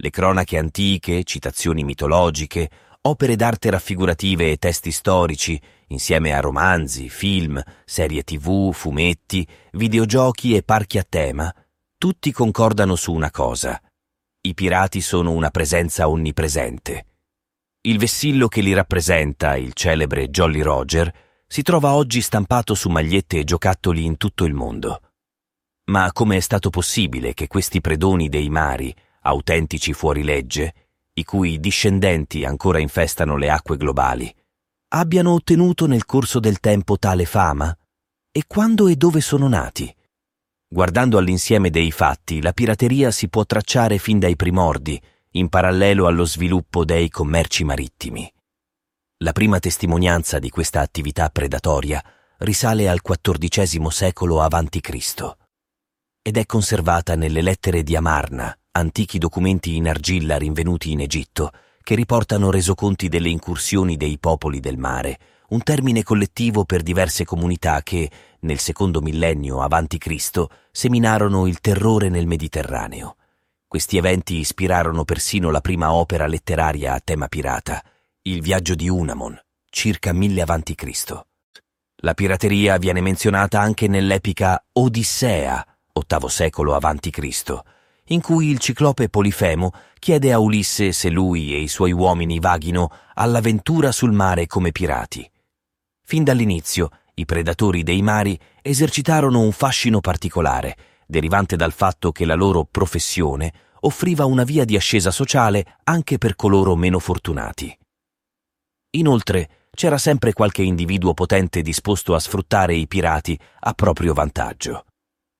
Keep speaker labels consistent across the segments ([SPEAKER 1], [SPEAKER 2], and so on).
[SPEAKER 1] Le cronache antiche, citazioni mitologiche, opere d'arte raffigurative e testi storici, insieme a romanzi, film, serie tv, fumetti, videogiochi e parchi a tema, tutti concordano su una cosa. I pirati sono una presenza onnipresente. Il vessillo che li rappresenta, il celebre Jolly Roger, si trova oggi stampato su magliette e giocattoli in tutto il mondo. Ma come è stato possibile che questi predoni dei mari, autentici fuorilegge, i cui discendenti ancora infestano le acque globali, abbiano ottenuto nel corso del tempo tale fama? E quando e dove sono nati? Guardando all'insieme dei fatti, la pirateria si può tracciare fin dai primordi, in parallelo allo sviluppo dei commerci marittimi. La prima testimonianza di questa attività predatoria risale al XIV secolo a.C. ed è conservata nelle lettere di Amarna, antichi documenti in argilla rinvenuti in Egitto, che riportano resoconti delle incursioni dei popoli del mare, un termine collettivo per diverse comunità che, nel secondo millennio a.C., seminarono il terrore nel Mediterraneo. Questi eventi ispirarono persino la prima opera letteraria a tema pirata, Il viaggio di Unamon, circa 1000 a.C. La pirateria viene menzionata anche nell'epica Odissea, VIII secolo a.C., in cui il ciclope Polifemo chiede a Ulisse se lui e i suoi uomini vaghino all'avventura sul mare come pirati. Fin dall'inizio, i predatori dei mari esercitarono un fascino particolare, derivante dal fatto che la loro professione offriva una via di ascesa sociale anche per coloro meno fortunati. Inoltre, c'era sempre qualche individuo potente disposto a sfruttare i pirati a proprio vantaggio.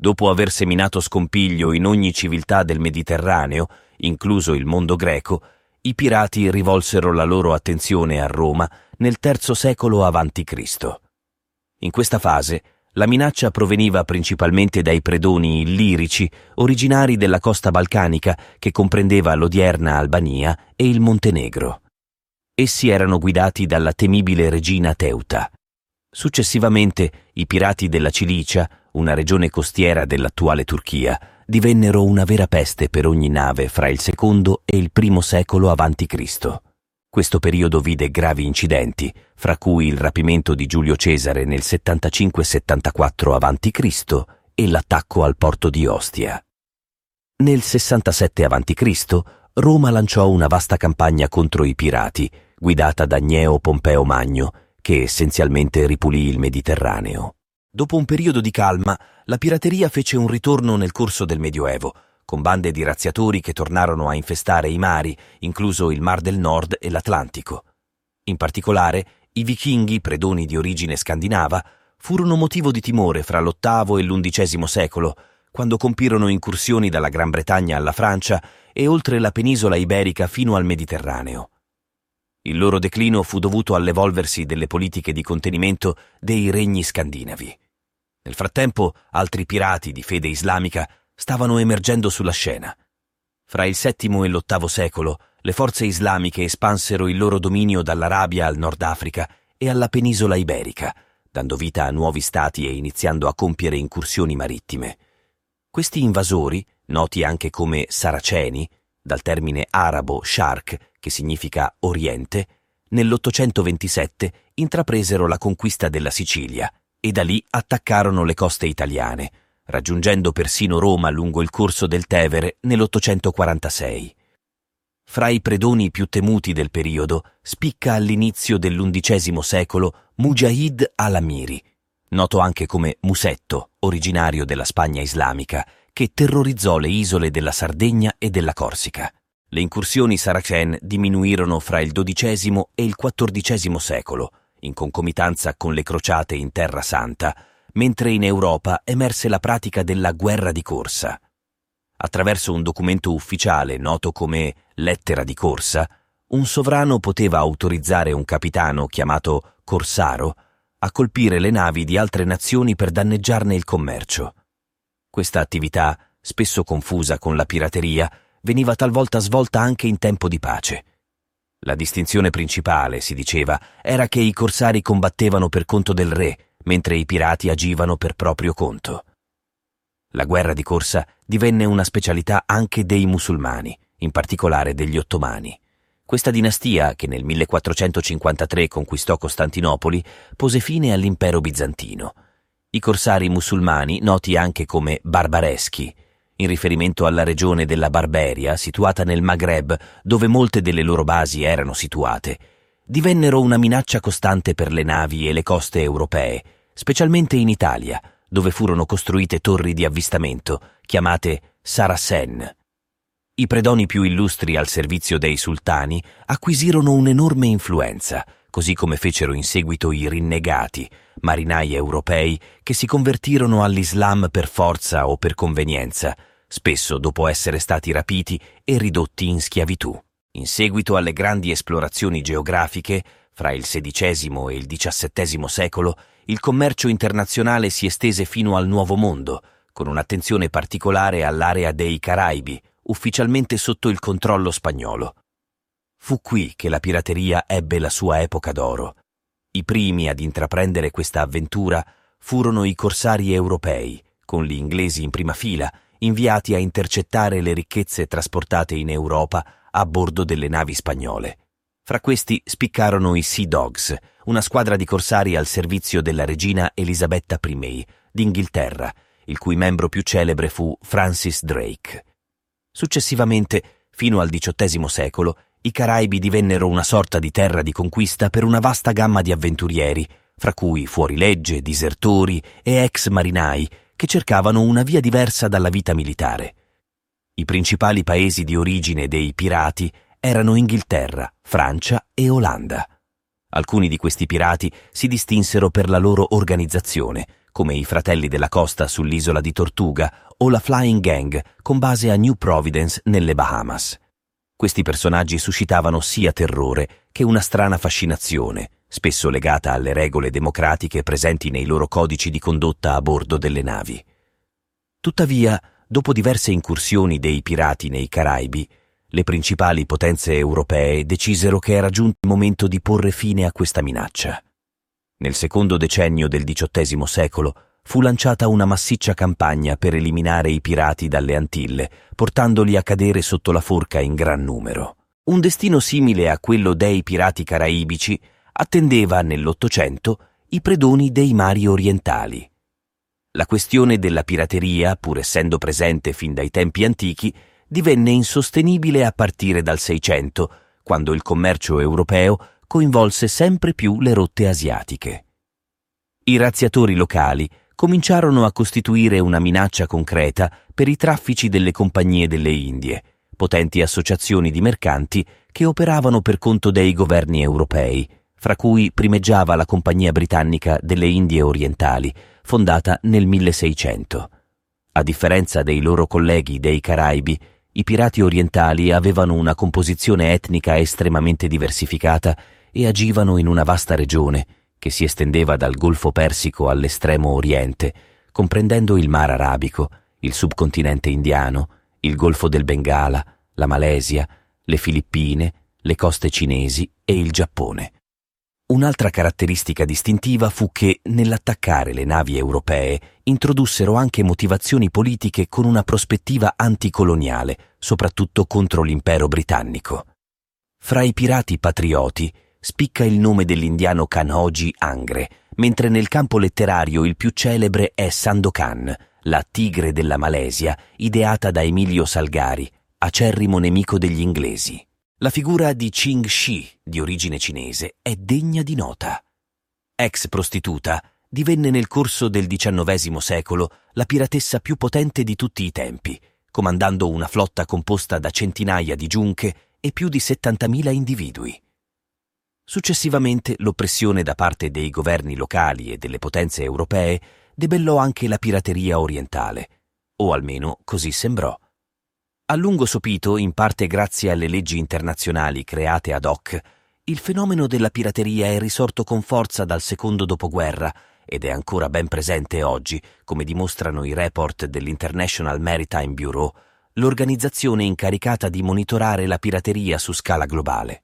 [SPEAKER 1] Dopo aver seminato scompiglio in ogni civiltà del Mediterraneo, incluso il mondo greco, i pirati rivolsero la loro attenzione a Roma nel III secolo a.C. In questa fase, la minaccia proveniva principalmente dai predoni illirici, originari della costa balcanica che comprendeva l'odierna Albania e il Montenegro. Essi erano guidati dalla temibile regina Teuta. Successivamente i pirati della Cilicia, una regione costiera dell'attuale Turchia, divennero una vera peste per ogni nave fra il secondo e il primo secolo a.C. Questo periodo vide gravi incidenti, fra cui il rapimento di Giulio Cesare nel 75-74 a.C. e l'attacco al porto di Ostia. Nel 67 a.C. Roma lanciò una vasta campagna contro i pirati, guidata da Gneo Pompeo Magno, che essenzialmente ripulì il Mediterraneo. Dopo un periodo di calma, la pirateria fece un ritorno nel corso del Medioevo, con bande di razziatori che tornarono a infestare i mari, incluso il Mar del Nord e l'Atlantico. In particolare, i vichinghi, predoni di origine scandinava, furono motivo di timore fra l'VIII e l'undicesimo secolo, quando compirono incursioni dalla Gran Bretagna alla Francia e oltre la penisola iberica fino al Mediterraneo. Il loro declino fu dovuto all'evolversi delle politiche di contenimento dei regni scandinavi. Nel frattempo, altri pirati di fede islamica stavano emergendo sulla scena. Fra il VII e l'VIII secolo, le forze islamiche espansero il loro dominio dall'Arabia al Nord Africa e alla penisola iberica, dando vita a nuovi stati e iniziando a compiere incursioni marittime. Questi invasori, noti anche come saraceni, dal termine arabo shark, che significa Oriente, nell'827 intrapresero la conquista della Sicilia e da lì attaccarono le coste italiane, raggiungendo persino Roma lungo il corso del Tevere nell'846. Fra i predoni più temuti del periodo spicca all'inizio dell'undicesimo secolo Mujahid al-Amiri, noto anche come Musetto, originario della Spagna islamica, che terrorizzò le isole della Sardegna e della Corsica. Le incursioni saracen diminuirono fra il XII e il XIV secolo, in concomitanza con le crociate in Terra Santa, mentre in Europa emerse la pratica della guerra di corsa. Attraverso un documento ufficiale noto come lettera di corsa, un sovrano poteva autorizzare un capitano chiamato corsaro a colpire le navi di altre nazioni per danneggiarne il commercio. Questa attività, spesso confusa con la pirateria, veniva talvolta svolta anche in tempo di pace. La distinzione principale, si diceva, era che i corsari combattevano per conto del re, mentre i pirati agivano per proprio conto. La guerra di corsa divenne una specialità anche dei musulmani, in particolare degli ottomani. Questa dinastia, che nel 1453 conquistò Costantinopoli, pose fine all'impero bizantino. I corsari musulmani, noti anche come barbareschi, in riferimento alla regione della Barberia, situata nel Maghreb, dove molte delle loro basi erano situate, divennero una minaccia costante per le navi e le coste europee, specialmente in Italia, dove furono costruite torri di avvistamento, chiamate Saracen. I predoni più illustri al servizio dei sultani acquisirono un'enorme influenza, così come fecero in seguito i rinnegati, marinai europei che si convertirono all'Islam per forza o per convenienza, spesso dopo essere stati rapiti e ridotti in schiavitù. In seguito alle grandi esplorazioni geografiche, fra il XVI e il XVII secolo, il commercio internazionale si estese fino al Nuovo Mondo, con un'attenzione particolare all'area dei Caraibi, ufficialmente sotto il controllo spagnolo. Fu qui che la pirateria ebbe la sua epoca d'oro. I primi ad intraprendere questa avventura furono i corsari europei, con gli inglesi in prima fila, inviati a intercettare le ricchezze trasportate in Europa a bordo delle navi spagnole. Fra questi spiccarono i Sea Dogs, una squadra di corsari al servizio della regina Elisabetta I d'Inghilterra, il cui membro più celebre fu Francis Drake. Successivamente, fino al XVIII secolo, i Caraibi divennero una sorta di terra di conquista per una vasta gamma di avventurieri, fra cui fuorilegge, disertori e ex marinai che cercavano una via diversa dalla vita militare. I principali paesi di origine dei pirati erano Inghilterra, Francia e Olanda. Alcuni di questi pirati si distinsero per la loro organizzazione, come i Fratelli della Costa sull'isola di Tortuga o la Flying Gang con base a New Providence nelle Bahamas. Questi personaggi suscitavano sia terrore che una strana fascinazione, spesso legata alle regole democratiche presenti nei loro codici di condotta a bordo delle navi. Tuttavia, dopo diverse incursioni dei pirati nei Caraibi, le principali potenze europee decisero che era giunto il momento di porre fine a questa minaccia. Nel secondo decennio del XVIII secolo fu lanciata una massiccia campagna per eliminare i pirati dalle Antille, portandoli a cadere sotto la forca in gran numero. Un destino simile a quello dei pirati caraibici attendeva nell'Ottocento i predoni dei mari orientali. La questione della pirateria, pur essendo presente fin dai tempi antichi, divenne insostenibile a partire dal Seicento, quando il commercio europeo coinvolse sempre più le rotte asiatiche. I razziatori locali cominciarono a costituire una minaccia concreta per i traffici delle compagnie delle Indie, potenti associazioni di mercanti che operavano per conto dei governi europei, fra cui primeggiava la Compagnia Britannica delle Indie Orientali, fondata nel 1600. A differenza dei loro colleghi dei Caraibi, i pirati orientali avevano una composizione etnica estremamente diversificata e agivano in una vasta regione che si estendeva dal Golfo Persico all'estremo oriente, comprendendo il Mar Arabico, il subcontinente indiano, il Golfo del Bengala, la Malesia, le Filippine, le coste cinesi e il Giappone. Un'altra caratteristica distintiva fu che, nell'attaccare le navi europee, introdussero anche motivazioni politiche con una prospettiva anticoloniale, soprattutto contro l'impero britannico. Fra i pirati patrioti spicca il nome dell'indiano Kanhoji Angre, mentre nel campo letterario il più celebre è Sandokan, la tigre della Malesia, ideata da Emilio Salgari, acerrimo nemico degli inglesi. La figura di Qing Shi, di origine cinese, è degna di nota. Ex prostituta, divenne nel corso del XIX secolo la piratessa più potente di tutti i tempi, comandando una flotta composta da centinaia di giunche e più di 70.000 individui. Successivamente l'oppressione da parte dei governi locali e delle potenze europee debellò anche la pirateria orientale, o almeno così sembrò. A lungo sopito, in parte grazie alle leggi internazionali create ad hoc, il fenomeno della pirateria è risorto con forza dal secondo dopoguerra ed è ancora ben presente oggi, come dimostrano i report dell'International Maritime Bureau, l'organizzazione incaricata di monitorare la pirateria su scala globale.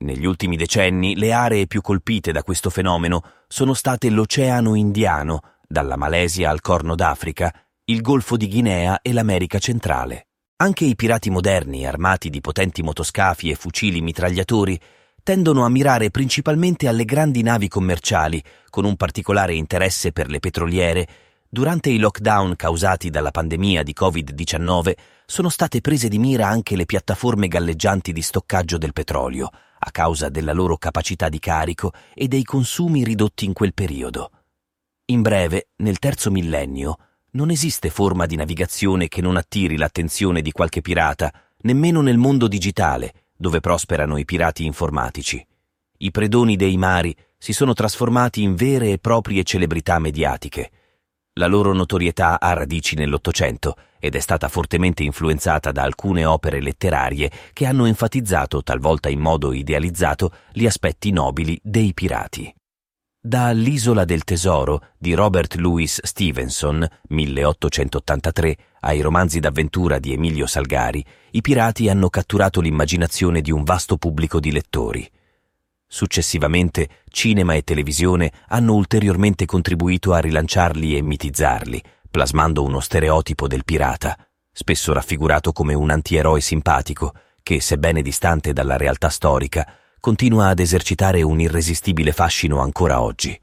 [SPEAKER 1] Negli ultimi decenni le aree più colpite da questo fenomeno sono state l'Oceano Indiano, dalla Malesia al Corno d'Africa, il Golfo di Guinea e l'America centrale. Anche i pirati moderni, armati di potenti motoscafi e fucili mitragliatori, tendono a mirare principalmente alle grandi navi commerciali, con un particolare interesse per le petroliere. Durante i lockdown causati dalla pandemia di Covid-19 sono state prese di mira anche le piattaforme galleggianti di stoccaggio del petrolio, a causa della loro capacità di carico e dei consumi ridotti in quel periodo. In breve, nel terzo millennio, non esiste forma di navigazione che non attiri l'attenzione di qualche pirata, nemmeno nel mondo digitale, dove prosperano i pirati informatici. I predoni dei mari si sono trasformati in vere e proprie celebrità mediatiche. La loro notorietà ha radici nell'Ottocento ed è stata fortemente influenzata da alcune opere letterarie che hanno enfatizzato, talvolta in modo idealizzato, gli aspetti nobili dei pirati. Da L'isola del tesoro di Robert Louis Stevenson, 1883, ai romanzi d'avventura di Emilio Salgari, i pirati hanno catturato l'immaginazione di un vasto pubblico di lettori. Successivamente, cinema e televisione hanno ulteriormente contribuito a rilanciarli e mitizzarli, plasmando uno stereotipo del pirata, spesso raffigurato come un antieroe simpatico che, sebbene distante dalla realtà storica, continua ad esercitare un irresistibile fascino ancora oggi.